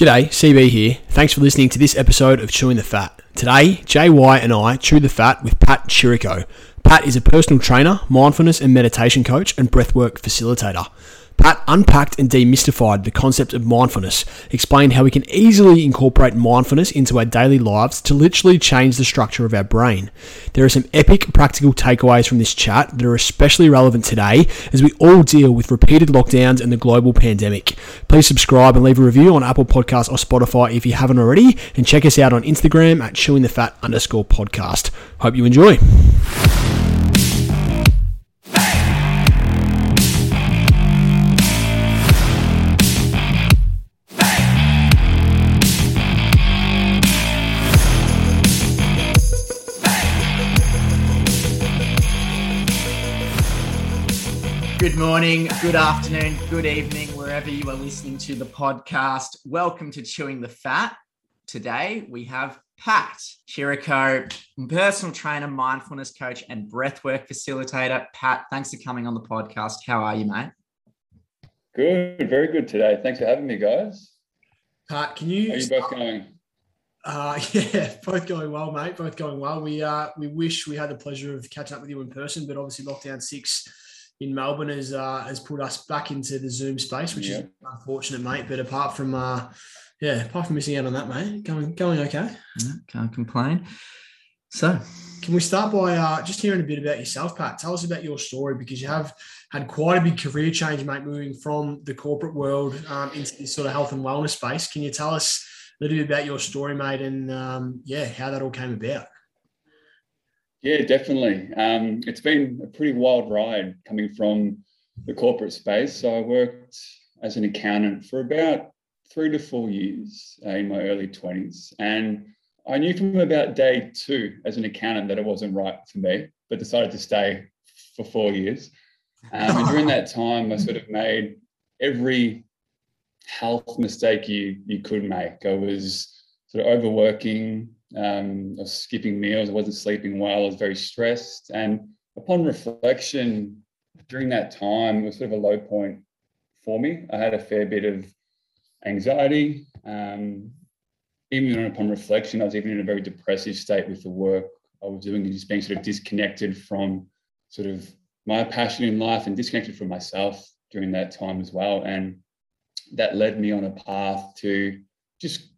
G'day, CB here. Thanks for listening to this episode of Chewing the Fat. Today, JY and I chew the fat with Pat Chirico. Pat is a personal trainer, mindfulness and meditation coach, and breathwork facilitator. Pat unpacked and demystified the concept of mindfulness, explained how we can easily incorporate mindfulness into our daily lives to literally change the structure of our brain. There are some epic practical takeaways from this chat that are especially relevant today as we all deal with repeated lockdowns and the global pandemic. Please subscribe and leave a review on Apple Podcasts or Spotify if you haven't already, and check us out on Instagram at chewingthefat underscore podcast. Hope you enjoy. Good morning, good afternoon, good evening, wherever you are listening to the podcast. Welcome to Chewing the Fat. Today we have Pat Chirico, personal trainer, mindfulness coach, and breathwork facilitator. Pat, thanks for coming on the podcast. How are you, mate? Good, very good today. Thanks for having me, guys. Pat, can you? How are you both going? Uh, yeah, both going well, mate. Both going well. We uh, we wish we had the pleasure of catching up with you in person, but obviously lockdown six in Melbourne has uh, has put us back into the Zoom space, which yeah. is unfortunate, mate. But apart from uh, yeah, apart from missing out on that, mate, going going okay. Yeah, can't complain. So, can we start by uh, just hearing a bit about yourself, Pat? Tell us about your story because you have had quite a big career change, mate, moving from the corporate world um, into this sort of health and wellness space. Can you tell us a little bit about your story, mate, and um, yeah, how that all came about? Yeah, definitely. Um, it's been a pretty wild ride coming from the corporate space. So I worked as an accountant for about three to four years uh, in my early 20s. And I knew from about day two as an accountant that it wasn't right for me, but decided to stay for four years. Um, and during that time, I sort of made every health mistake you you could make. I was sort of overworking, um, I was skipping meals. I wasn't sleeping well. I was very stressed. And upon reflection, during that time, it was sort of a low point for me. I had a fair bit of anxiety. Um, even upon reflection, I was even in a very depressive state with the work I was doing and just being sort of disconnected from sort of my passion in life and disconnected from myself during that time as well. And that led me on a path to just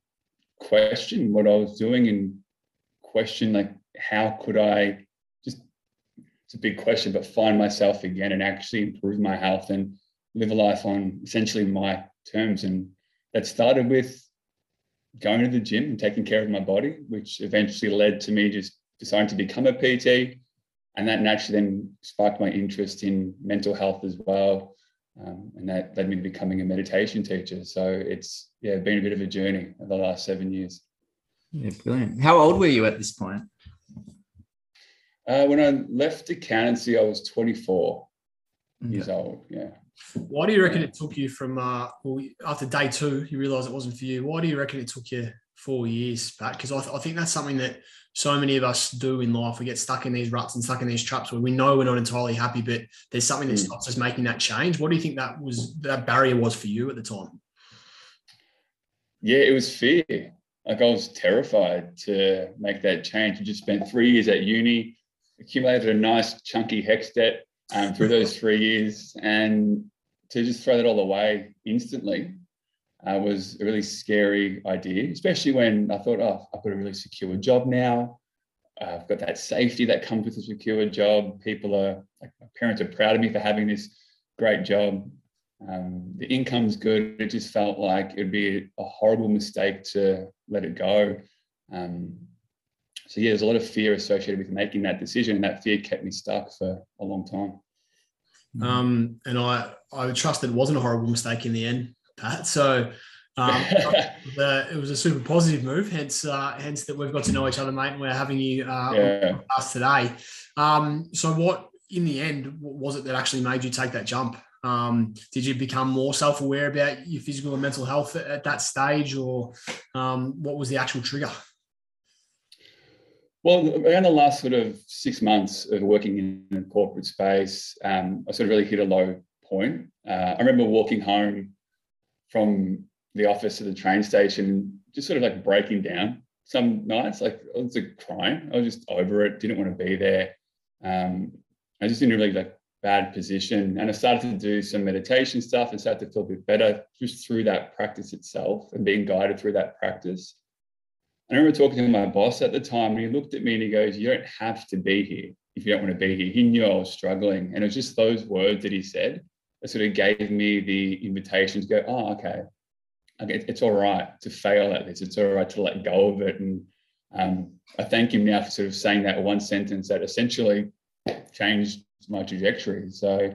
question what I was doing and question like how could I just it's a big question, but find myself again and actually improve my health and live a life on essentially my terms. And that started with going to the gym and taking care of my body, which eventually led to me just deciding to become a PT. And that naturally then sparked my interest in mental health as well. Um, and that led me to becoming a meditation teacher. So it's yeah been a bit of a journey over the last seven years. Yeah, brilliant. How old were you at this point? Uh, when I left accountancy, I was 24 okay. years old. Yeah. Why do you reckon it took you from uh, well, after day two, you realised it wasn't for you? Why do you reckon it took you four years, Pat? Because I, th- I think that's something that so many of us do in life. We get stuck in these ruts and stuck in these traps where we know we're not entirely happy, but there's something that mm. stops us making that change. What do you think that was that barrier was for you at the time? Yeah, it was fear. Like I was terrified to make that change. I just spent three years at uni, accumulated a nice chunky HECS debt um, through those three years, and to just throw that all away instantly uh, was a really scary idea, especially when I thought, oh, I've got a really secure job now. Uh, I've got that safety that comes with a secure job. People are, like, my parents are proud of me for having this great job. Um, the income's good. It just felt like it'd be a horrible mistake to let it go. Um, so yeah, there's a lot of fear associated with making that decision, and that fear kept me stuck for a long time. Um, and I, I trust that it wasn't a horrible mistake in the end. Pat. So um, the, it was a super positive move. Hence, uh, hence that we've got to know each other, mate, and we're having you uh, yeah. us today. Um, so, what in the end was it that actually made you take that jump? Um, did you become more self-aware about your physical and mental health at, at that stage, or um, what was the actual trigger? Well, around the last sort of six months of working in the corporate space, um, I sort of really hit a low point. Uh, I remember walking home from the office to the train station, just sort of like breaking down. Some nights, like I was like crying. I was just over it. Didn't want to be there. Um, I just in a really like bad position, and I started to do some meditation stuff and started to feel a bit better just through that practice itself and being guided through that practice. I remember talking to my boss at the time, and he looked at me and he goes, "You don't have to be here if you don't want to be here." He knew I was struggling, and it was just those words that he said that sort of gave me the invitation to go, "Oh, okay, okay, it's all right to fail at this. It's all right to let go of it." And um, I thank him now for sort of saying that one sentence that essentially changed my trajectory. So,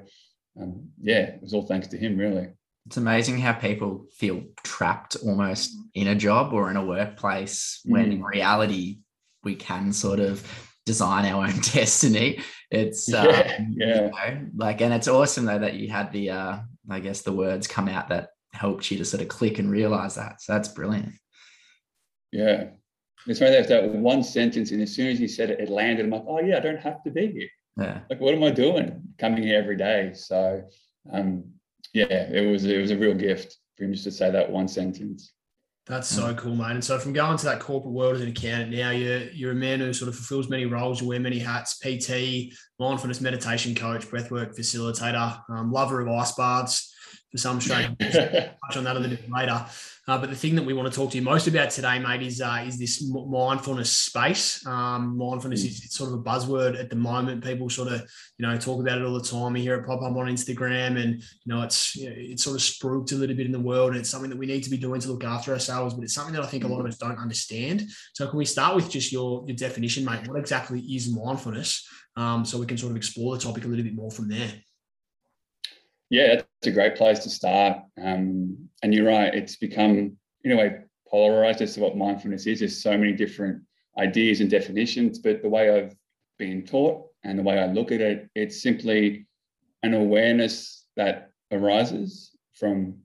um, yeah, it was all thanks to him, really. It's amazing how people feel trapped almost in a job or in a workplace when in reality we can sort of design our own destiny. It's Yeah, um, yeah. you know, like, and it's awesome though that you had the, uh, I guess the words come out that helped you to sort of click and realize that. So that's brilliant. Yeah. It's funny that that one sentence, and as soon as you said it, it landed. I'm like, oh yeah, I don't have to be here. Yeah. Like, what am I doing coming here every day? So, um, yeah, it was it was a real gift for him just to say that one sentence. That's so cool, mate. And so from going to that corporate world as an accountant, now you're you're a man who sort of fulfills many roles. You wear many hats: PT, mindfulness meditation coach, breathwork facilitator, um, lover of ice baths. For some strange, touch on that a little bit later. Uh, but the thing that we want to talk to you most about today, mate, is uh, is this mindfulness space. Um, mindfulness is it's sort of a buzzword at the moment. People sort of you know talk about it all the time. We hear it pop up on Instagram, and you know it's you know, it's sort of spruiked a little bit in the world. And it's something that we need to be doing to look after ourselves. But it's something that I think a lot of us don't understand. So can we start with just your your definition, mate? What exactly is mindfulness? Um, so we can sort of explore the topic a little bit more from there. Yeah, that's a great place to start. Um, and you're right; it's become in a way polarized as to what mindfulness is. There's so many different ideas and definitions, but the way I've been taught and the way I look at it, it's simply an awareness that arises from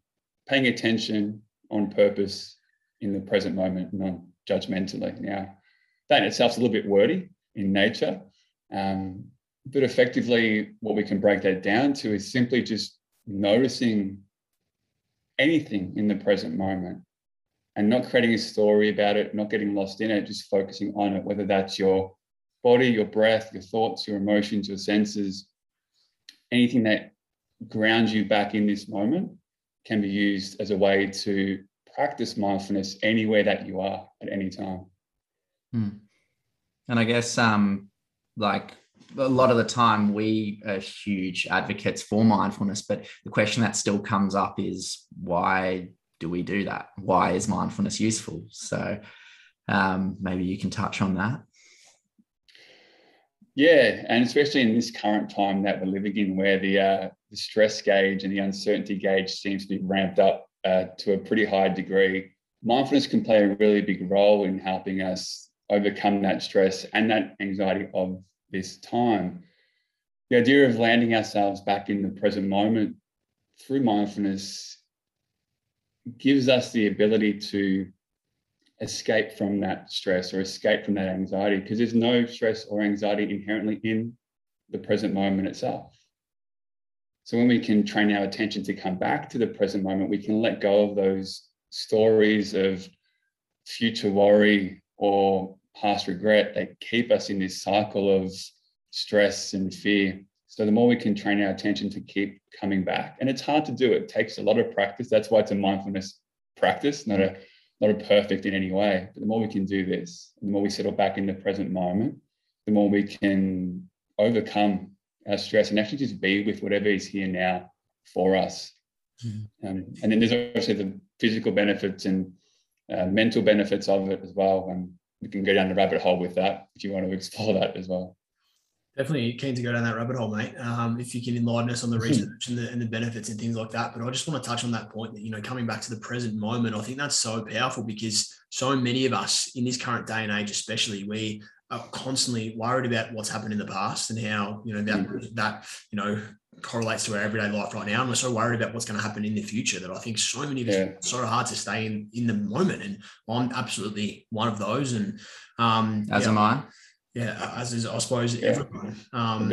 paying attention on purpose in the present moment, non judgmentally. Now, that in itself is a little bit wordy in nature. Um, but effectively, what we can break that down to is simply just noticing anything in the present moment and not creating a story about it, not getting lost in it, just focusing on it, whether that's your body, your breath, your thoughts, your emotions, your senses, anything that grounds you back in this moment can be used as a way to practice mindfulness anywhere that you are at any time. Hmm. And I guess um like a lot of the time we are huge advocates for mindfulness, but the question that still comes up is why do we do that? Why is mindfulness useful? So um, maybe you can touch on that. Yeah, and especially in this current time that we're living in, where the uh, the stress gauge and the uncertainty gauge seems to be ramped up uh, to a pretty high degree, mindfulness can play a really big role in helping us overcome that stress and that anxiety of this time. The idea of landing ourselves back in the present moment through mindfulness gives us the ability to escape from that stress or escape from that anxiety because there's no stress or anxiety inherently in the present moment itself. So when we can train our attention to come back to the present moment, we can let go of those stories of future worry or past regret that keep us in this cycle of stress and fear. So the more we can train our attention to keep coming back, and it's hard to do. It takes a lot of practice. That's why it's a mindfulness practice, not a not a perfect in any way. But the more we can do this, the more we settle back in the present moment, the more we can overcome our stress and actually just be with whatever is here now for us. Mhm. Um, and then there's obviously the physical benefits and uh, mental benefits of it as well. And we can go down the rabbit hole with that if you want to explore that as well. Definitely keen to go down that rabbit hole, mate. Um, if you can enlighten us on the research and the, and the benefits and things like that. But I just want to touch on that point that, you know, coming back to the present moment, I think that's so powerful because so many of us in this current day and age, especially, we are constantly worried about what's happened in the past and how, you know, that, that, you know, correlates to our everyday life right now. And we're so worried about what's going to happen in the future that I think so many of us, Yeah. so hard to stay in, in the moment. And I'm absolutely one of those. And, um, As yeah, am I. yeah, as is, I suppose, Yeah. everyone. Um.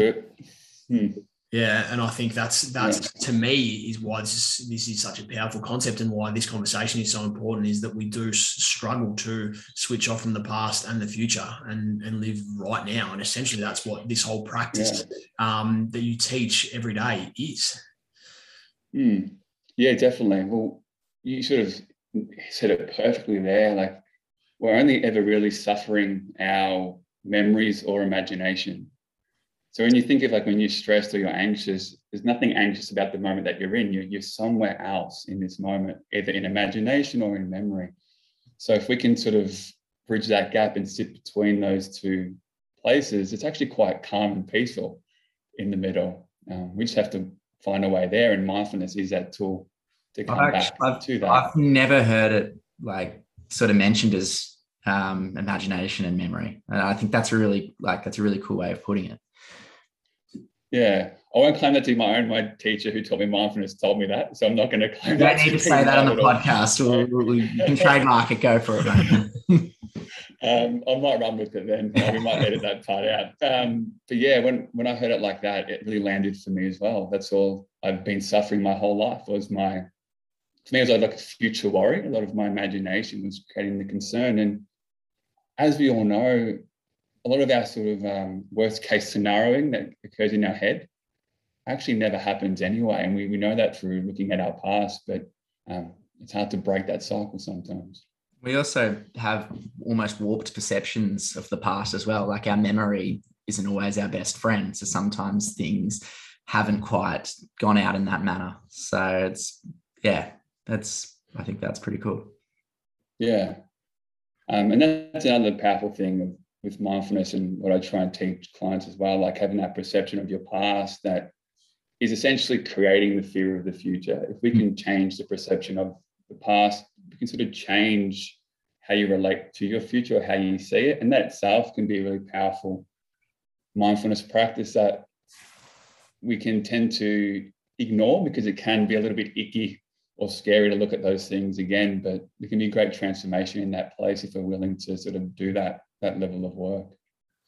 Hmm. Yeah, and I think that's that's yeah. to me is why this is, this is such a powerful concept and why this conversation is so important is that we do struggle to switch off from the past and the future and and live right now and essentially that's what this whole practice yeah. um, that you teach every day is. Mm. Yeah, definitely. Well, you sort of said it perfectly there. Like we're only ever really suffering our memories or imagination so when you think of like when you're stressed or you're anxious, there's nothing anxious about the moment that you're in. You're, you're somewhere else in this moment, either in imagination or in memory. So if we can sort of bridge that gap and sit between those two places, it's actually quite calm and peaceful in the middle. Um, we just have to find a way there, and mindfulness is that tool to come I've back I've, to that. I've never heard it like sort of mentioned as um, imagination and memory, and I think that's a really like that's a really cool way of putting it. Yeah, I won't claim that to be my own. My teacher who taught me mindfulness told me that, so I'm not going to claim you that. don't need to say that on the podcast. We'll, we'll, you can trademark it. Go for it. um, I might run with it then. We might edit that part out. Um, but yeah, when when I heard it like that, it really landed for me as well. That's all I've been suffering my whole life. Was my to me, it was like a future worry. A lot of my imagination was creating the concern, and as we all know, a lot of our sort of um, worst case scenarioing that occurs in our head actually never happens anyway. And we, we know that through looking at our past, but um, it's hard to break that cycle sometimes. We also have almost warped perceptions of the past as well. Like our memory isn't always our best friend. So sometimes things haven't quite gone out in that manner. So it's, yeah, that's, I think that's pretty cool. Yeah. Um, and that's another powerful thing of with mindfulness and what I try and teach clients as well, like having that perception of your past that is essentially creating the fear of the future. If we can change the perception of the past, we can sort of change how you relate to your future or how you see it. And that itself can be a really powerful mindfulness practice that we can tend to ignore because it can be a little bit icky or scary to look at those things again. But there can be great transformation in that place if we're willing to sort of do that that level of work.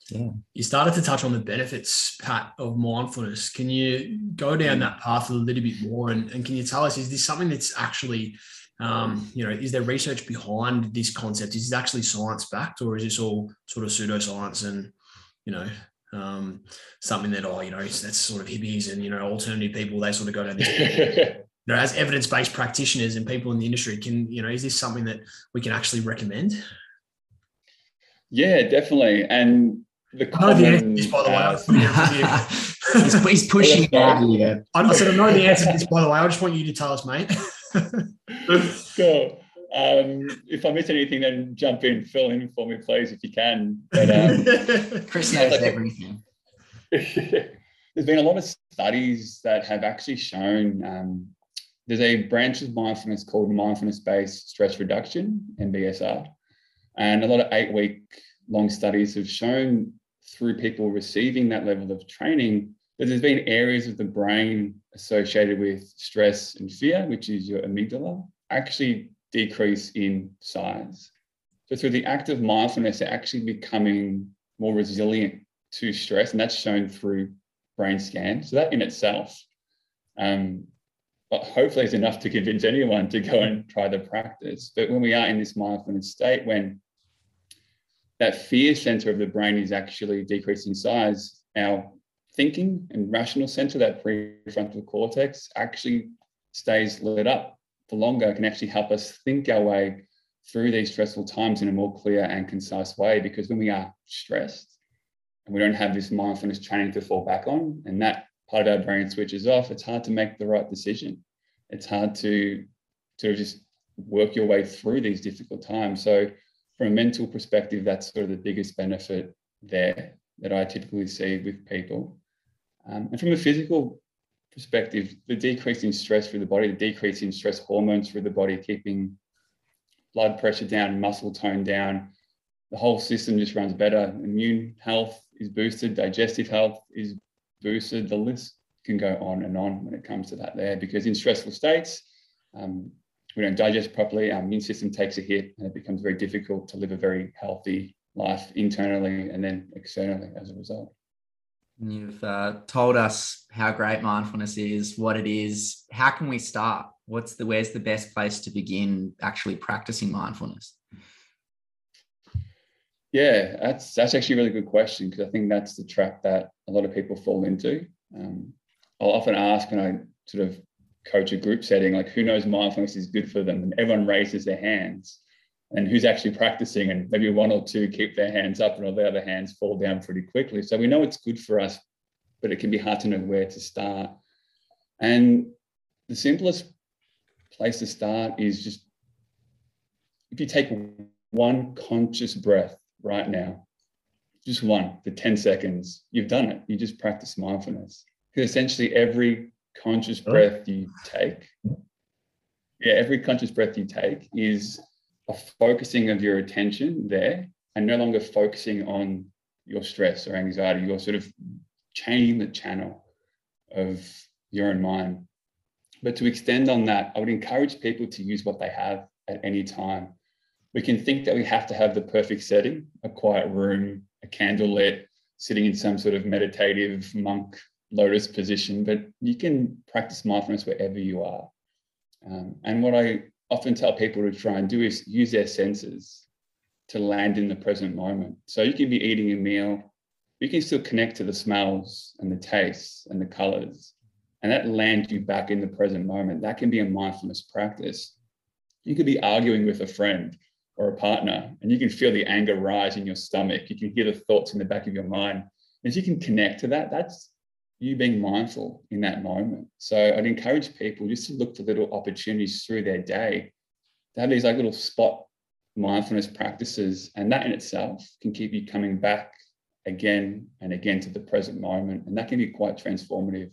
Yeah. You started to touch on the benefits, Pat, of mindfulness. Can you go down that path a little bit more? And, and can you tell us, is this something that's actually, um, you know, is there research behind this concept? Is it actually science backed or is this all sort of pseudoscience and, you know, um, something that, oh, you know, that's sort of hippies and, you know, alternative people, they sort of go down this. you know, as evidence-based practitioners and people in the industry, can, you know, is this something that we can actually recommend? Yeah, definitely. And the common, I know the answer to this, by the way. Uh, he's, he's, pushing out here. I said, I know the answer to this, by the way. I just want you to tell us, mate. cool. Um, if I miss anything, then jump in, fill in for me, please, if you can. But, um, Chris knows like, everything. there's been a lot of studies that have actually shown um, there's a branch of mindfulness called mindfulness-based stress reduction, MBSR. And a lot of eight week long studies have shown through people receiving that level of training that there's been areas of the brain associated with stress and fear, which is your amygdala, actually decrease in size. So through the act of mindfulness, they're actually becoming more resilient to stress, and that's shown through brain scans. So that in itself, um, but hopefully it's enough to convince anyone to go and try the practice. But when we are in this mindfulness state, when that fear center of the brain is actually decreasing size, our thinking and rational center, that prefrontal cortex, actually stays lit up for longer, can actually help us think our way through these stressful times in a more clear and concise way. Because when we are stressed and we don't have this mindfulness training to fall back on, and that part of our brain switches off, it's hard to make the right decision. It's hard to to just work your way through these difficult times. So from a mental perspective, that's sort of the biggest benefit there that I typically see with people. Um, and from a physical perspective, the decrease in stress through the body, the decrease in stress hormones through the body, keeping blood pressure down, muscle tone down, the whole system just runs better. Immune health is boosted, digestive health is boosted. The list can go on and on when it comes to that there because in stressful states, um, we don't digest properly, our immune system takes a hit and it becomes very difficult to live a very healthy life internally and then externally as a result. You've uh, told us how great mindfulness is, what it is. How can we start? What's the where's the best place to begin actually practicing mindfulness? Yeah, that's that's actually a really good question because I think that's the trap that a lot of people fall into. Um, I'll often ask when I sort of coach a group setting, like who knows mindfulness is good for them, and everyone raises their hands. And who's actually practicing? And maybe one or two keep their hands up and all the other hands fall down pretty quickly. So we know it's good for us but it can be hard to know where to start. And the simplest place to start is just if you take one conscious breath right now just one for 10 seconds you've done it you just practice mindfulness because essentially every conscious oh. breath you take yeah every conscious breath you take is a focusing of your attention there and no longer focusing on your stress or anxiety. You're sort of changing the channel of your own mind. But to extend on that, I would encourage people to use what they have at any time. We can think that we have to have the perfect setting, a quiet room, a candle lit, sitting in some sort of meditative monk lotus position, but you can practice mindfulness wherever you are. Um, and what I often tell people to try and do is use their senses to land in the present moment. So you can be eating a meal, you can still connect to the smells and the tastes and the colors, and that lands you back in the present moment. That can be a mindfulness practice. You could be arguing with a friend or a partner, and you can feel the anger rise in your stomach. You can hear the thoughts in the back of your mind. As you can connect to that, that's you being mindful in that moment. So I'd encourage people just to look for little opportunities through their day to have these like little spot mindfulness practices. And that in itself can keep you coming back again and again to the present moment. And that can be quite transformative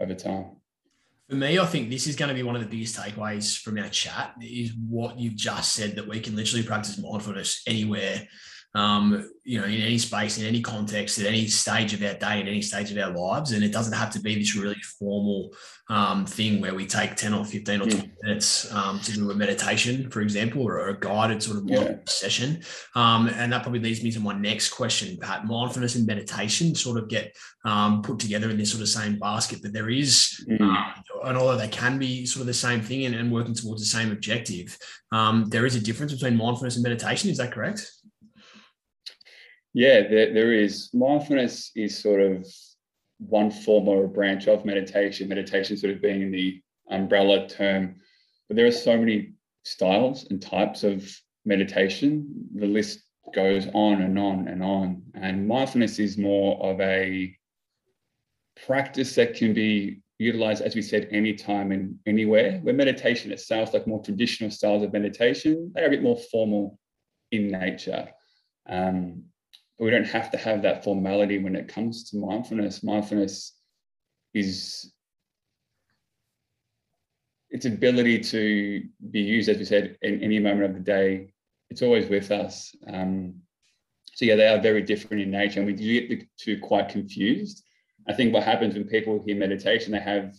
over time. For me, I think this is going to be one of the biggest takeaways from our chat is what you've just said that we can literally practice mindfulness anywhere um, you know, in any space, in any context, at any stage of our day, at any stage of our lives. And it doesn't have to be this really formal um, thing where we take 10 or 15 or 20 yeah. minutes um, to do a meditation, for example, or a guided sort of yeah. session. Um, and that probably leads me to my next question, Pat. Mindfulness and meditation sort of get um, put together in this sort of same basket, but there is, mm. uh, and although they can be sort of the same thing and, and working towards the same objective, um, there is a difference between mindfulness and meditation. Is that correct? Yeah, there, there is. Mindfulness is sort of one form or a branch of meditation, meditation sort of being the umbrella term. But there are so many styles and types of meditation. The list goes on and on and on. And mindfulness is more of a practice that can be utilized, as we said, anytime and anywhere. Where meditation itself, like more traditional styles of meditation, they are a bit more formal in nature. Um, but we don't have to have that formality when it comes to mindfulness. Mindfulness is its ability to be used, as we said, in any moment of the day. It's always with us. Um, so yeah, they are very different in nature, and we do get the two quite confused. I think what happens when people hear meditation, they have,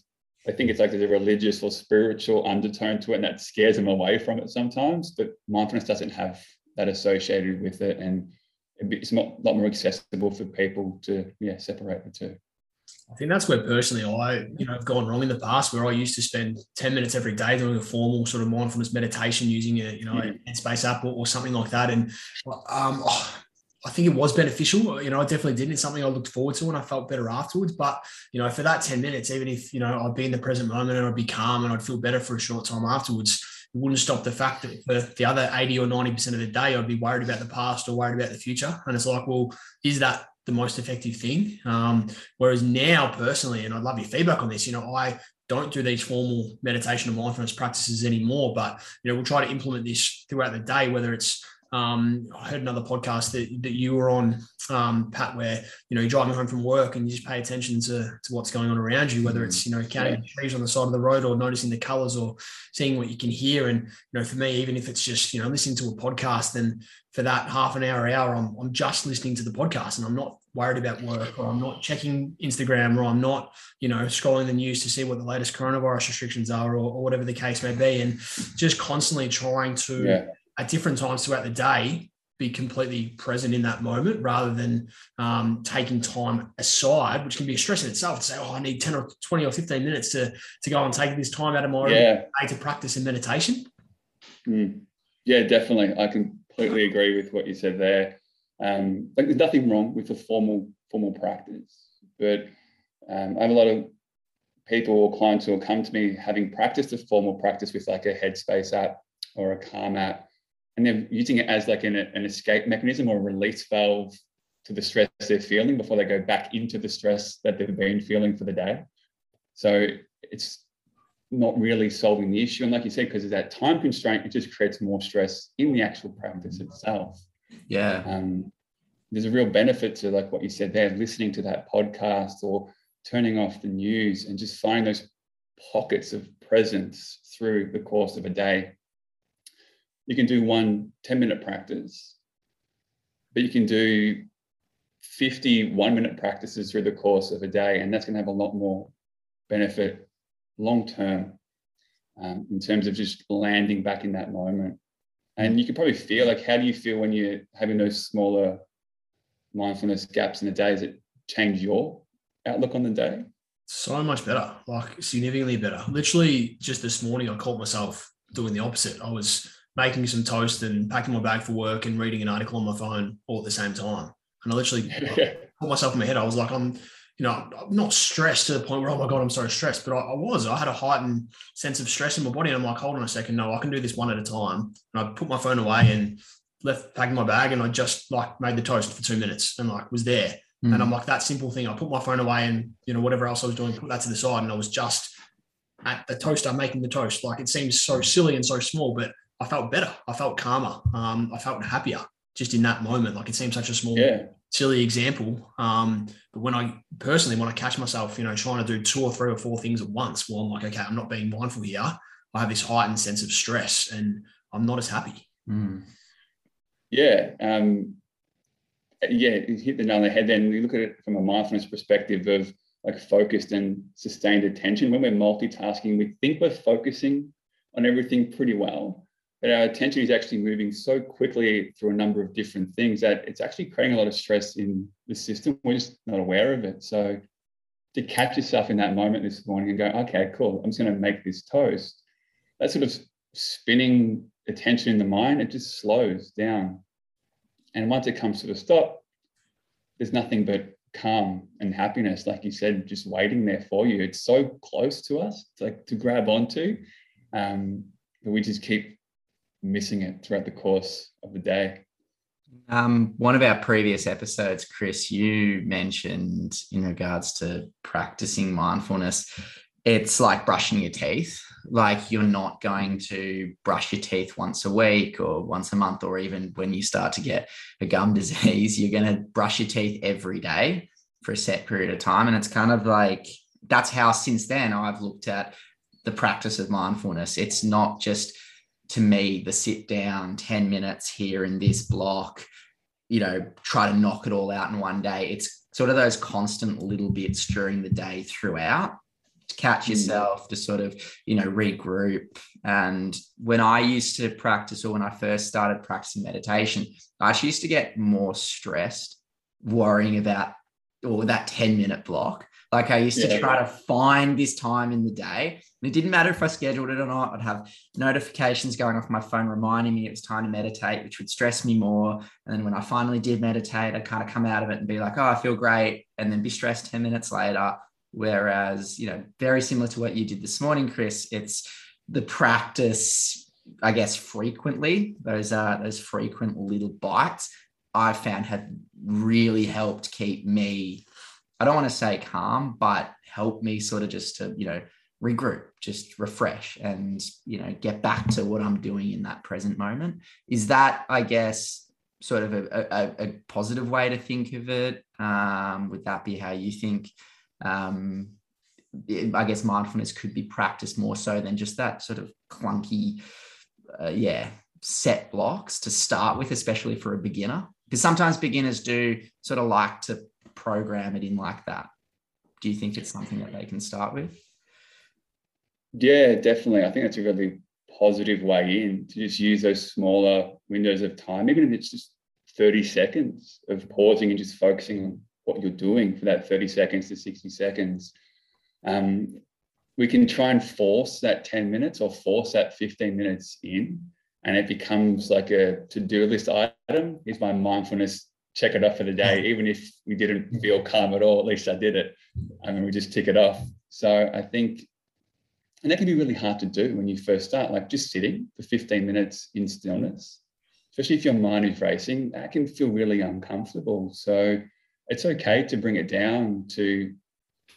I think it's like there's a religious or spiritual undertone to it, and that scares them away from it sometimes. But mindfulness doesn't have that associated with it, and it's a lot more accessible for people to yeah separate the two. I think that's where personally I, you know, have gone wrong in the past where I used to spend 10 minutes every day doing a formal sort of mindfulness meditation using a, you know, mm. a Headspace app or, or, something like that. And um, oh, I think it was beneficial. You know, I definitely did. It's something I looked forward to and I felt better afterwards. But, you know, for that 10 minutes, even if, you know, I'd be in the present moment and I'd be calm and I'd feel better for a short time afterwards, it wouldn't stop the fact that for the other 80 or 90% of the day, I'd be worried about the past or worried about the future. And it's like, well, is that the most effective thing? Um, whereas now, personally, and I'd love your feedback on this, you know, I don't do these formal meditation and mindfulness practices anymore, but, you know, we'll try to implement this throughout the day, whether it's um, I heard another podcast that, that you were on, um, Pat, where you know you're driving home from work and you just pay attention to, to what's going on around you, whether it's you know counting yeah. trees on the side of the road or noticing the colours or seeing what you can hear. And you know, for me, even if it's just you know listening to a podcast, then for that half an hour, hour, I'm I'm just listening to the podcast and I'm not worried about work or I'm not checking Instagram or I'm not, you know, scrolling the news to see what the latest coronavirus restrictions are or, or whatever the case may be. And just constantly trying to yeah at different times throughout the day be completely present in that moment rather than um, taking time aside, which can be a stress in itself to say, oh, I need 10 or 20 or 15 minutes to, to go and take this time out of my Yeah. day to practice in meditation. Mm. Yeah, definitely. I completely agree with what you said there. Um, like there's nothing wrong with a formal formal practice, but um, I have a lot of people or clients who will come to me having practiced a formal practice with like a Headspace app or a Calm app, and they're using it as like an, an escape mechanism or a release valve to the stress they're feeling before they go back into the stress that they've been feeling for the day. So it's not really solving the issue. And like you said, because of that time constraint, it just creates more stress in the actual practice itself. Yeah. Um, there's a real benefit to like what you said there, listening to that podcast or turning off the news and just finding those pockets of presence through the course of a day. You can do one 10 minute practice, but you can do 50 one minute practices through the course of a day, and that's going to have a lot more benefit long term um, in terms of just landing back in that moment. And you can probably feel like, how do you feel when you're having those smaller mindfulness gaps in the day? Does it change your outlook on the day? So much better, like significantly better. Literally, just this morning, I caught myself doing the opposite. I was making some toast and packing my bag for work and reading an article on my phone all at the same time. And I literally put myself in my head. I was like, I'm, you know, I'm not stressed to the point where, oh my God, I'm so stressed. But I, I was. I had a heightened sense of stress in my body. And I'm like, hold on a second. No, I can do this one at a time. And I put my phone away and left packing my bag and I just like made the toast for two minutes and like was there. Mm. And I'm like, that simple thing. I put my phone away and, you know, whatever else I was doing, put that to the side. And I was just at the toaster making the toast. Like it seems so silly and so small, but I felt better. I felt calmer. Um, I felt happier just in that moment. Like it seems such a small, yeah. silly example. Um, but when I personally, when I catch myself, you know, trying to do two or three or four things at once, well, I'm like, okay, I'm not being mindful here. I have this heightened sense of stress and I'm not as happy. Mm. Yeah. Um, yeah, hit the nail on the head. Then you look at it from a mindfulness perspective of like focused and sustained attention. When we're multitasking, we think we're focusing on everything pretty well, our attention is actually moving so quickly through a number of different things that it's actually creating a lot of stress in the system. We're just not aware of it. So to catch yourself in that moment this morning and go, okay, cool, I'm just going to make this toast. That sort of spinning attention in the mind, it just slows down. And once it comes to a stop, there's nothing but calm and happiness, like you said, just waiting there for you. It's so close to us, it's like to grab onto, um, but we just keep missing it throughout the course of the day. Um, one of our previous episodes, Chris, you mentioned in regards to practicing mindfulness, it's like brushing your teeth. Like you're not going to brush your teeth once a week or once a month, or even when you start to get a gum disease, you're going to brush your teeth every day for a set period of time. And it's kind of like that's how since then I've looked at the practice of mindfulness. It's not just to me the sit down 10 minutes here in this block you know try to knock it all out in one day. It's sort of those constant little bits during the day throughout. To catch hmm. yourself to sort of you know regroup. And when i used to practice or when i first started practicing meditation i used to get more stressed worrying about or that 10 minute block like I used to try to find this time in the day. And it didn't matter if I scheduled it or not. I'd have notifications going off my phone reminding me it was time to meditate, which would stress me more. And then when I finally did meditate, I'd kind of come out of it and be like, oh, I feel great. And then be stressed 10 minutes later. Whereas, you know, very similar to what you did this morning, Chris, it's the practice, I guess, frequently, those are those frequent little bites I found have really helped keep me I don't want to say calm, but help me sort of just to, you know, regroup, just refresh and, you know, get back to what I'm doing in that present moment. Is that, I guess, sort of a, a, a positive way to think of it? Um, would that be how you think? Um, I guess mindfulness could be practiced more so than just that sort of clunky, uh, yeah, set blocks to start with, especially for a beginner. Because sometimes beginners do sort of like to program it in like that. Do you think it's something that they can start with? Yeah, definitely. I think that's a really positive way in to just use those smaller windows of time, even if it's just 30 seconds of pausing and just focusing on what you're doing for that 30 seconds to 60 seconds. Um, we can try and force that 10 minutes or force that 15 minutes in, and it becomes like a to do list item. Is my mindfulness check it off for the day, even if we didn't feel calm at all, at least I did it. I mean, we just tick it off. So I think, and that can be really hard to do when you first start, like just sitting for 15 minutes in stillness, especially if your mind is racing, that can feel really uncomfortable. So it's okay to bring it down to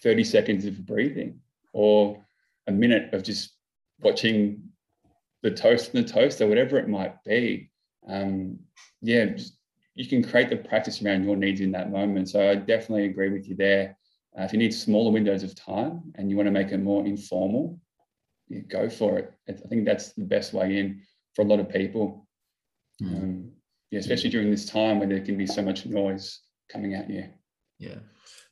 30 seconds of breathing or a minute of just watching the toast and the toast or whatever it might be. Um, yeah, you can create the practice around your needs in that moment. So I definitely agree with you there. Uh, if you need smaller windows of time and you want to make it more informal, yeah, go for it. I think that's the best way in for a lot of people. Mm. Um, yeah, especially during this time where there can be so much noise coming at you. Yeah.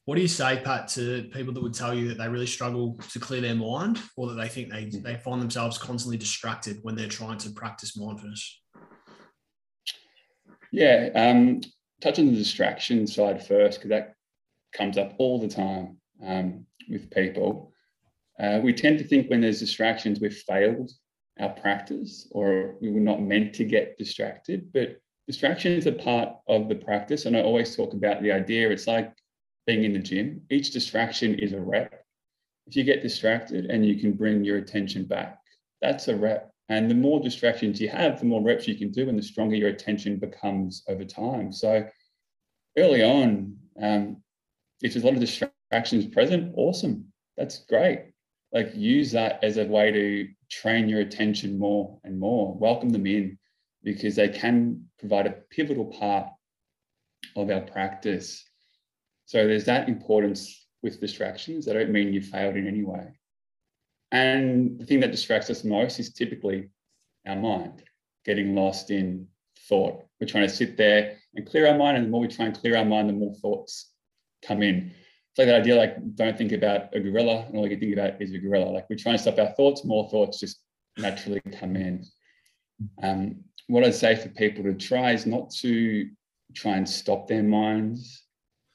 What do you say, Pat, to people that would tell you that they really struggle to clear their mind or that they think they, mm. they find themselves constantly distracted when they're trying to practice mindfulness? Yeah, um, touch on the distraction side first, because that comes up all the time um, with people. Uh, we tend to think when there's distractions, we've failed our practice or we were not meant to get distracted. But distractions are part of the practice. And I always talk about the idea it's like being in the gym, each distraction is a rep. If you get distracted and you can bring your attention back, that's a rep. And the more distractions you have, the more reps you can do, and the stronger your attention becomes over time. So early on, um, if there's a lot of distractions present, awesome. That's great. Like use that as a way to train your attention more and more. Welcome them in because they can provide a pivotal part of our practice. So there's that importance with distractions. That don't mean you failed in any way. And the thing that distracts us most is typically our mind, getting lost in thought. We're trying to sit there and clear our mind. And the more we try and clear our mind, the more thoughts come in. It's like that idea like, don't think about a gorilla, and all you can think about is a gorilla. Like, we try and stop our thoughts, more thoughts just naturally come in. Um, what I'd say for people to try is not to try and stop their minds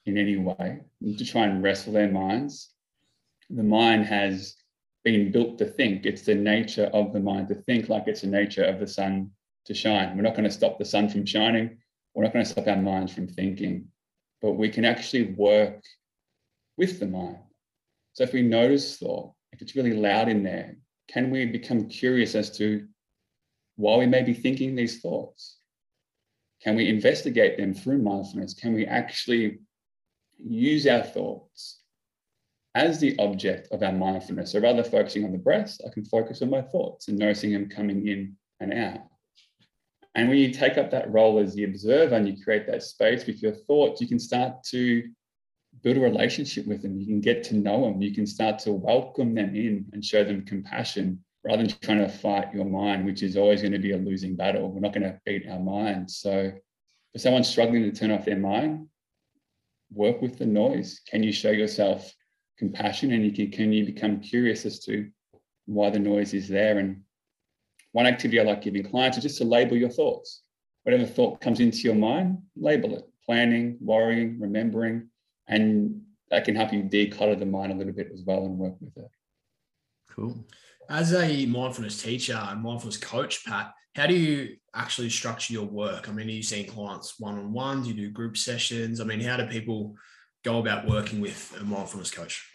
in any way, to try and wrestle their minds. The mind has been built to think. It's the nature of the mind to think like it's the nature of the sun to shine. We're not going to stop the sun from shining. We're not going to stop our minds from thinking, but we can actually work with the mind. So if we notice thought, if it's really loud in there, can we become curious as to why we may be thinking these thoughts? Can we investigate them through mindfulness? Can we actually use our thoughts as the object of our mindfulness. So rather focusing on the breath, I can focus on my thoughts and noticing them coming in and out. And when you take up that role as the observer and you create that space with your thoughts, you can start to build a relationship with them. You can get to know them. You can start to welcome them in and show them compassion rather than trying to fight your mind, which is always going to be a losing battle. We're not going to beat our mind. So for someone struggling to turn off their mind, work with the noise. Can you show yourself compassion and you can, can you become curious as to why the noise is there. And one activity I like giving clients is just to label your thoughts. Whatever thought comes into your mind, label it. Planning, worrying, remembering, and that can help you declutter the mind a little bit as well and work with it. Cool. As a mindfulness teacher and mindfulness coach, Pat, how do you actually structure your work? I mean, are you seeing clients one on one? Do you do group sessions? I mean, how do people go about working with a mindfulness coach?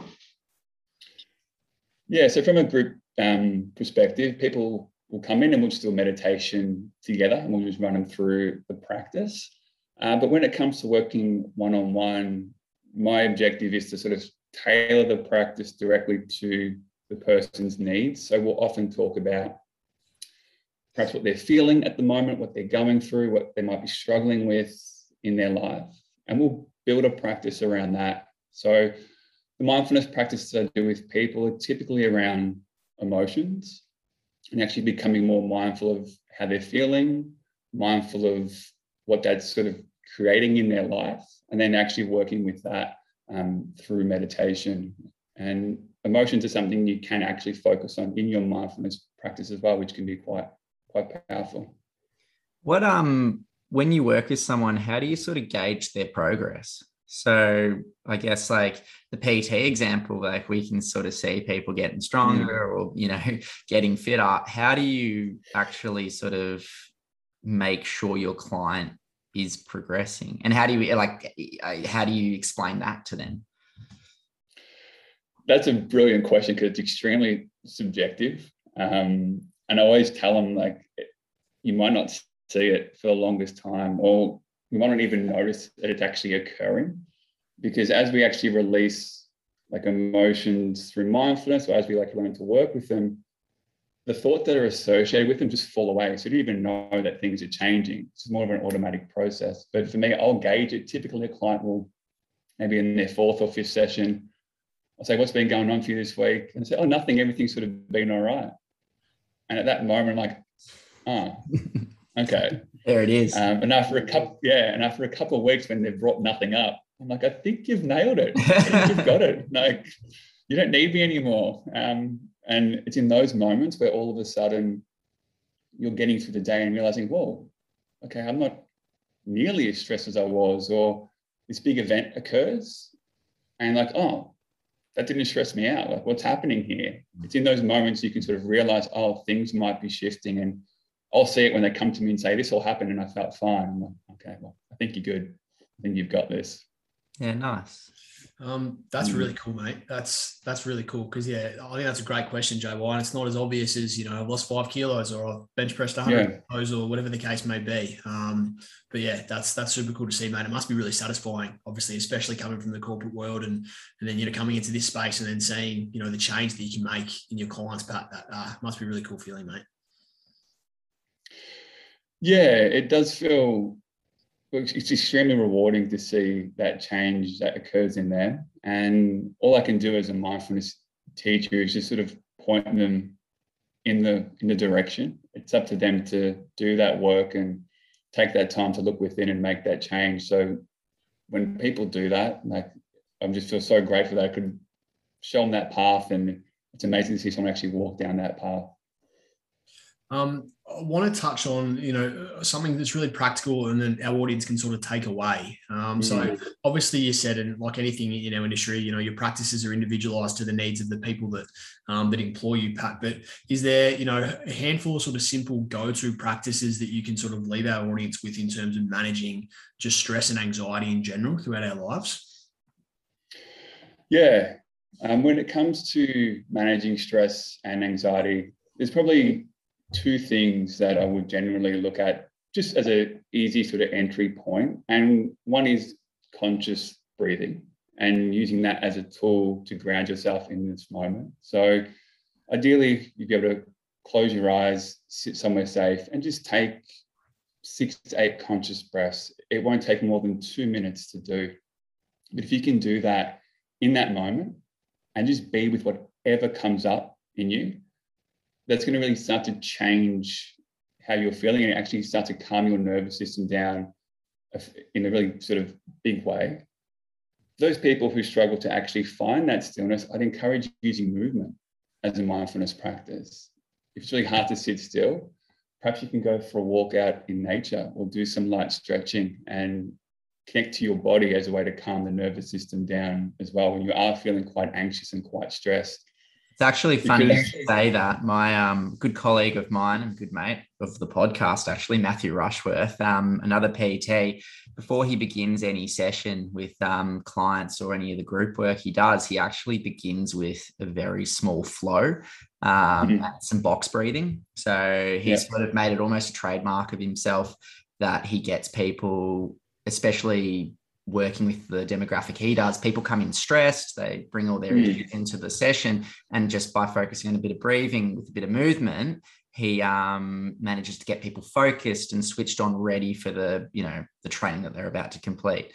Yeah, so from a group um, perspective, people will come in and we'll just do a meditation together and we'll just run them through the practice. Uh, but when it comes to working one on one, my objective is to sort of tailor the practice directly to the person's needs. So we'll often talk about perhaps what they're feeling at the moment, what they're going through, what they might be struggling with in their life. And we'll build a practice around that. So the mindfulness practices I do with people are typically around emotions and actually becoming more mindful of how they're feeling, mindful of what that's sort of creating in their life, and then actually working with that um, through meditation. And emotions are something you can actually focus on in your mindfulness practice as well, which can be quite quite powerful. What um when you work with someone, how do you sort of gauge their progress? So I guess like the PT example, like we can sort of see people getting stronger mm. or you know getting fitter. How do you actually sort of make sure your client is progressing, and how do you like how do you explain that to them? That's a brilliant question because it's extremely subjective, um, and I always tell them like you might not see it for the longest time, or we might not even notice that it's actually occurring. Because as we actually release like emotions through mindfulness or as we like learn to work with them the thoughts that are associated with them just fall away. So you don't even know that things are changing. It's more of an automatic process. But for me i'll gauge it. Typically a client will maybe in their fourth or fifth session i'll say what's been going on for you this week? And say oh nothing. Everything's sort of been all right. And at that moment I'm like oh okay there it is. Um, and after a couple, yeah, and after a couple of weeks when they've brought nothing up, I'm like, I think you've nailed it. you've got it. Like, you don't need me anymore. Um, and it's in those moments where all of a sudden you're getting through the day and realizing, whoa, okay, I'm not nearly as stressed as I was, or this big event occurs, and like, oh, that didn't stress me out. Like, what's happening here? It's in those moments you can sort of realize, oh, things might be shifting and I'll see it when they come to me and say, This all happened and I felt fine. I'm like, Okay, well, I think you're good. I think you've got this. Yeah, nice. Um, that's mm. really cool, mate. That's that's really cool because yeah, I think that's a great question, Jay. Why it's not as obvious as you know I've lost five kilos or I've bench pressed hundred yeah. kilos or whatever the case may be. Um, but yeah, that's that's super cool to see, mate. It must be really satisfying, obviously, especially coming from the corporate world and and then you know coming into this space and then seeing you know the change that you can make in your clients. Pat, that uh, must be a really cool feeling, mate. Yeah, it does feel it's extremely rewarding to see that change that occurs in there. And all I can do as a mindfulness teacher is just sort of point them in the in the direction. It's up to them to do that work and take that time to look within and make that change. So when people do that, like I'm just feel so grateful that I could show them that path and it's amazing to see someone actually walk down that path. Um, I want to touch on, you know, something that's really practical and then our audience can sort of take away. Um, so mm. obviously you said, and like anything in our industry, you know, your practices are individualized to the needs of the people that um, that employ you, Pat. But is there, you know, a handful of sort of simple go-to practices that you can sort of leave our audience with in terms of managing just stress and anxiety in general throughout our lives? Yeah. Um, when it comes to managing stress and anxiety, there's probably two things that I would generally look at just as an easy sort of entry point. And one is conscious breathing and using that as a tool to ground yourself in this moment. So ideally, you'd be able to close your eyes, sit somewhere safe, and just take six to eight conscious breaths. It won't take more than two minutes to do. But if you can do that in that moment and just be with whatever comes up in you, that's going to really start to change how you're feeling and actually start to calm your nervous system down in a really sort of big way. Those people who struggle to actually find that stillness, I'd encourage using movement as a mindfulness practice. If it's really hard to sit still, perhaps you can go for a walk out in nature or do some light stretching and connect to your body as a way to calm the nervous system down as well when you are feeling quite anxious and quite stressed. It's actually funny because... to say that. My um, good colleague of mine and good mate of the podcast, actually, Matthew Rushworth, um, another PT, before he begins any session with um, clients or any of the group work he does, he actually begins with a very small flow, um, mm-hmm. some box breathing. So he's yeah. sort of made it almost a trademark of himself that he gets people, especially working with the demographic he does, people come in stressed, they bring all their mm. issues into the session. And just by focusing on a bit of breathing with a bit of movement, he um, manages to get people focused and switched on ready for the, you know, the training that they're about to complete.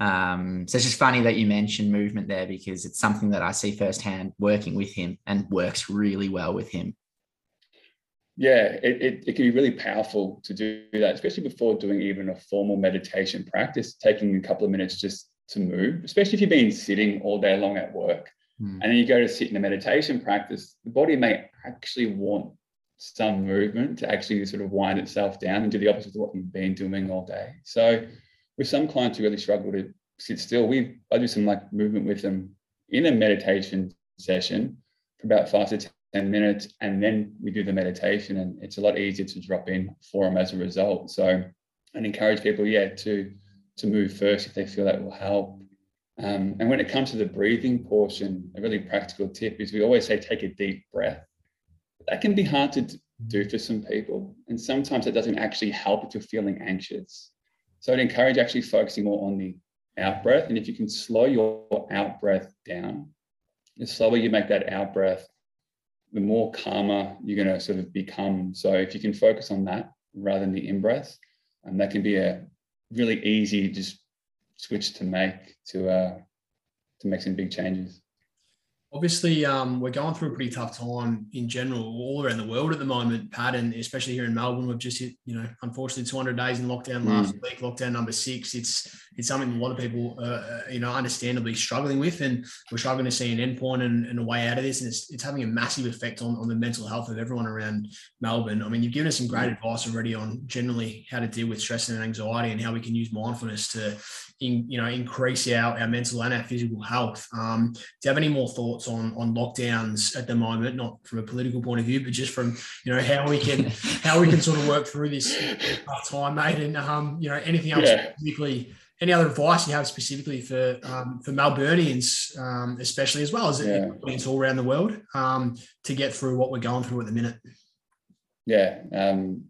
Um, so it's just funny that you mentioned movement there because it's something that I see firsthand working with him and works really well with him yeah, it, it, it, can be really powerful to do that, especially before doing even a formal meditation practice, taking a couple of minutes just to move, especially if you've been sitting all day long at work. Mm. And then you go to sit in a meditation practice, the body may actually want some movement to actually sort of wind itself down and do the opposite of what you've been doing all day. So with some clients who really struggle to sit still, we I do some like movement with them in a meditation session for about five to 10 minutes, and then we do the meditation, and it's a lot easier to drop in for them as a result. So and encourage people, yeah, to to move first if they feel that will help. Um, and when it comes to the breathing portion, a really practical tip is we always say take a deep breath. That can be hard to do for some people, and sometimes it doesn't actually help if you're feeling anxious. So I'd encourage actually focusing more on the out breath. And if you can slow your out breath down, the slower you make that out breath, the more calmer you're going to sort of become. So if you can focus on that rather than the in breath, and that can be a really easy just switch to make to uh, to make some big changes. Obviously, um, we're going through a pretty tough time in general all around the world at the moment, Pat, and especially here in Melbourne. We've just hit, you know, unfortunately, 200 days in lockdown last mm. week, lockdown number six. It's it's something a lot of people, uh, uh, you know, understandably struggling with, and we're struggling to see an endpoint and, and a way out of this. And it's, it's having a massive effect on, on the mental health of everyone around Melbourne. I mean, you've given us some great advice already on generally how to deal with stress and anxiety and how we can use mindfulness to, in, you know, increase our, our mental and our physical health. Um, do you have any more thoughts on on lockdowns at the moment, not from a political point of view, but just from you know how we can how we can sort of work through this tough time, mate? And um, you know, anything else yeah. specifically? Any other advice you have specifically for um, for Melburnians, um, especially as well as yeah. it's all around the world, um, to get through what we're going through at the minute? Yeah, um,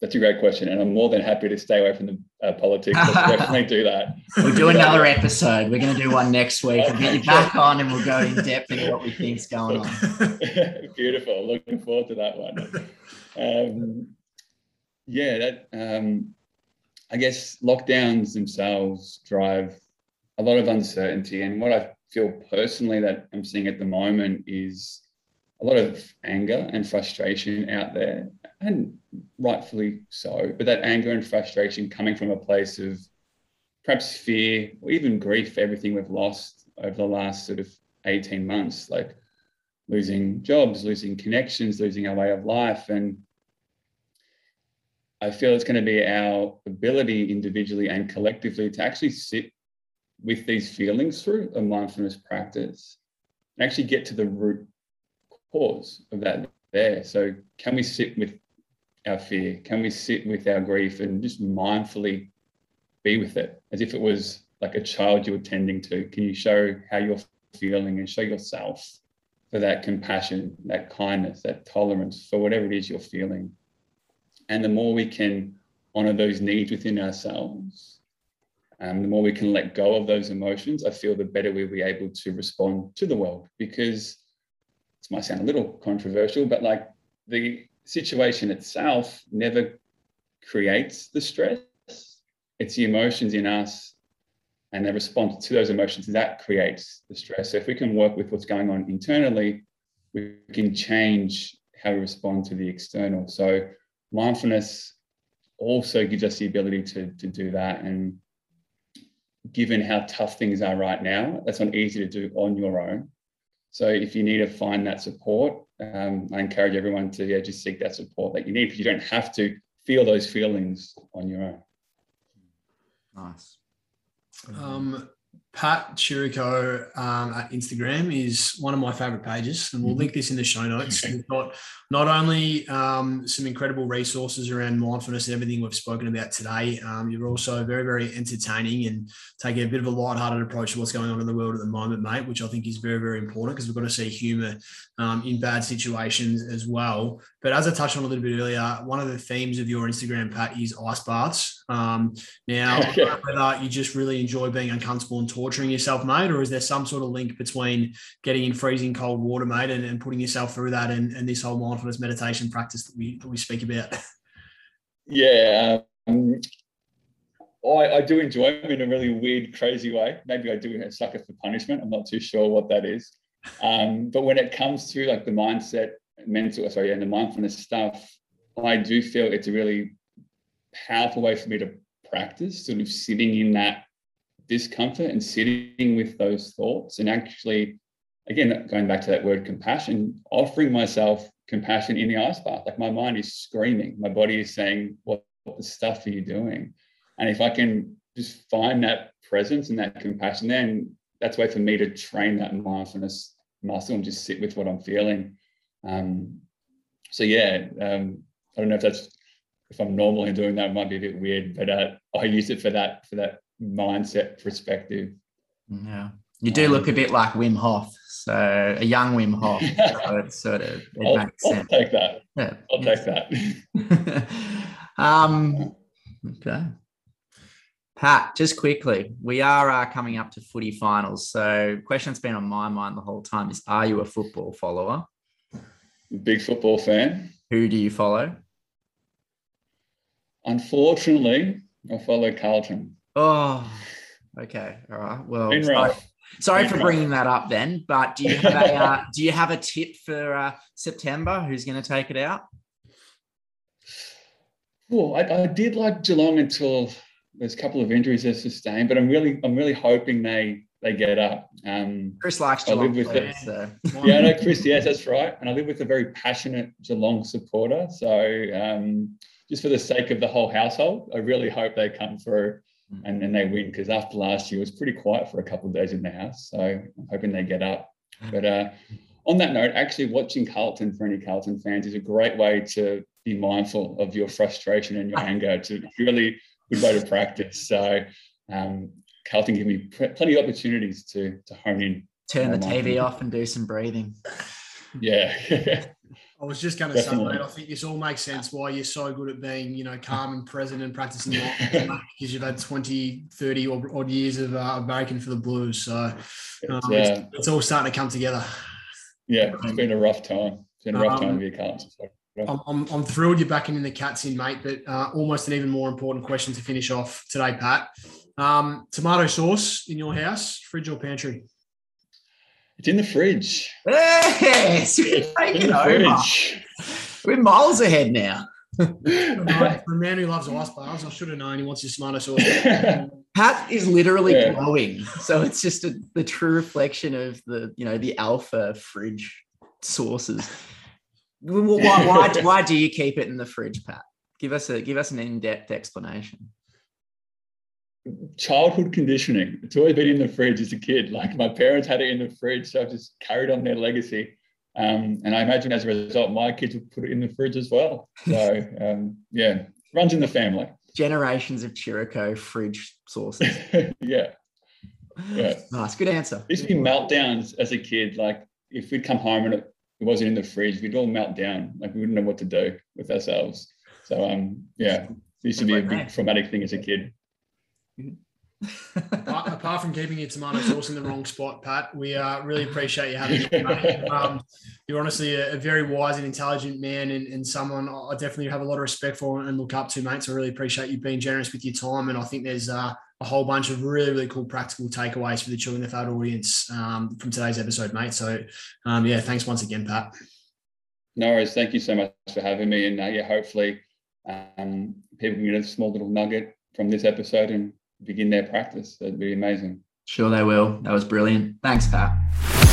that's a great question, and I'm more than happy to stay away from the uh, politics. Let's definitely do that. We'll do another episode. We're going to do one next week. We'll get you back on, and we'll go in depth into what we think's going on. Beautiful. Looking forward to that one. Um, yeah, that. Um, I guess lockdowns themselves drive a lot of uncertainty, and what I feel personally that I'm seeing at the moment is a lot of anger and frustration out there, and rightfully so. But that anger and frustration coming from a place of perhaps fear or even grief for everything we've lost over the last sort of 18 months, like losing jobs, losing connections, losing our way of life. And I feel it's going to be our ability individually and collectively to actually sit with these feelings through a mindfulness practice and actually get to the root cause of that there. So, can we sit with our fear? Can we sit with our grief and just mindfully be with it as if it was like a child you're tending to? Can you show how you're feeling and show yourself for that compassion, that kindness, that tolerance for whatever it is you're feeling? And the more we can honor those needs within ourselves, um, the more we can let go of those emotions, I feel the better we'll be able to respond to the world because this might sound a little controversial, but like the situation itself never creates the stress. It's the emotions in us and the response to those emotions that creates the stress. So if we can work with what's going on internally, we can change how we respond to the external. So mindfulness also gives us the ability to, to do that. And given how tough things are right now, that's not easy to do on your own. So if you need to find that support, um, I encourage everyone to yeah, just seek that support that you need because you don't have to feel those feelings on your own. Nice. Um, Pat Chirico um, at Instagram is one of my favorite pages, and we'll mm-hmm. link this in the show notes. We've got not only um, some incredible resources around mindfulness and everything we've spoken about today, um, you're also very, very entertaining and taking a bit of a light-hearted approach to what's going on in the world at the moment, mate, which I think is very, very important because we've got to see humour um, in bad situations as well. But as I touched on a little bit earlier, one of the themes of your Instagram, Pat, is ice baths. Um, now, whether you just really enjoy being uncomfortable and torturing yourself, mate, or is there some sort of link between getting in freezing cold water, mate, and, and putting yourself through that and, and this whole mindfulness meditation practice that we that we speak about? Yeah, um, I, I do enjoy them in a really weird, crazy way. Maybe I do a sucker for punishment. I'm not too sure what that is. Um, but when it comes to like the mindset, mental, uh, sorry, and the mindfulness stuff, I do feel it's a really powerful way for me to practice, sort of sitting in that discomfort and sitting with those thoughts and actually again, going back to that word compassion, offering myself compassion in the ice bath. Like my mind is screaming, my body is saying, "What, what the stuff are you doing?" And if I can just find that presence and that compassion, then that's a way for me to train that mindfulness muscle and just sit with what I'm feeling. Um, so yeah, um, I don't know if that's if I'm normal in doing that, it might be a bit weird, but uh, I use it for that for that mindset perspective. Yeah, you do look a bit like Wim Hof, so a young Wim Hof. so it's sort of it I'll, makes I'll sense. take that. Yeah. I'll take that. um, okay. Pat, just quickly, we are uh, coming up to footy finals. So, question that's been on my mind the whole time is: Are you a football follower? Big football fan. Who do you follow? Unfortunately, I follow Carlton. Oh, okay, all right. Well, Been sorry, sorry Been for rough. bringing that up then. But do you have a uh, do you have a tip for uh, September? Who's going to take it out? Well, I, I did like Geelong until there's a couple of injuries they sustained, but I'm really I'm really hoping they they get up. Um, Chris likes I live Geelong with players, it. so yeah, I know Chris. Yes, that's right. And I live with a very passionate Geelong supporter. So um, just for the sake of the whole household, I really hope they come through and, and they win because after last year it was pretty quiet for a couple of days in the house. So I'm hoping they get up. But uh, on that note, actually watching Carlton for any Carlton fans is a great way to be mindful of your frustration and your anger. It's a really good way to practice. So um, Carlton give me pl- plenty of opportunities to to hone in. turn the TV Martin. off and do some breathing. Yeah. I was just going to say, mate, I think this all makes sense why you're so good at being, you know, calm and present and practicing mindfulness, because you've had 20, 30 odd odd years of uh, American for the Blues. So um, It's, it's, uh, it's all starting to come together. yeah, it's been a rough time. It's been a rough time Um, to be a Carlton. supporter. I'm, I'm, I'm thrilled you're backing in the Cats in, mate, but uh, almost an even more important question to finish off today, Pat. Um, tomato sauce in your house, fridge or pantry? It's in the fridge. Yes, we're in taking the over. fridge. We're miles ahead now. Mate, For a man who loves ice baths, I should have known he wants his tomato sauce. Pat is literally Yeah. glowing, so it's just a, the true reflection of the you know the alpha fridge sources. Why, why, why do you keep it in the fridge, Pat? Give us a give us an in depth explanation. Childhood conditioning. It's always been in the fridge as a kid. Like my parents had it in the fridge, so I've just carried on their legacy. Um, and I imagine as a result, my kids will put it in the fridge as well. So um, yeah, runs in the family. Generations of Chirico fridge sauces. yeah. Yeah. Nice, good answer. Used to be meltdowns as a kid. Like if we'd come home and it, it wasn't in the fridge, we'd all melt down. Like we wouldn't know what to do with ourselves. So um, yeah, used to be a big traumatic thing as a kid. Apart, apart from keeping your tomato sauce in the wrong spot, Pat, we uh, really appreciate you having you. Um, you're honestly a, a very wise and intelligent man, and, and someone I definitely have a lot of respect for and look up to, mate. So I really appreciate you being generous with your time, and I think there's uh, a whole bunch of really, really cool practical takeaways for the Chewing the Fat audience um, from today's episode, mate. So um, yeah, thanks once again, Pat. No worries. Thank you so much for having me. And uh, yeah, hopefully um, people can get a small little nugget from this episode and begin their practice. That'd be amazing. Sure, they will. That was brilliant. Thanks, Pat.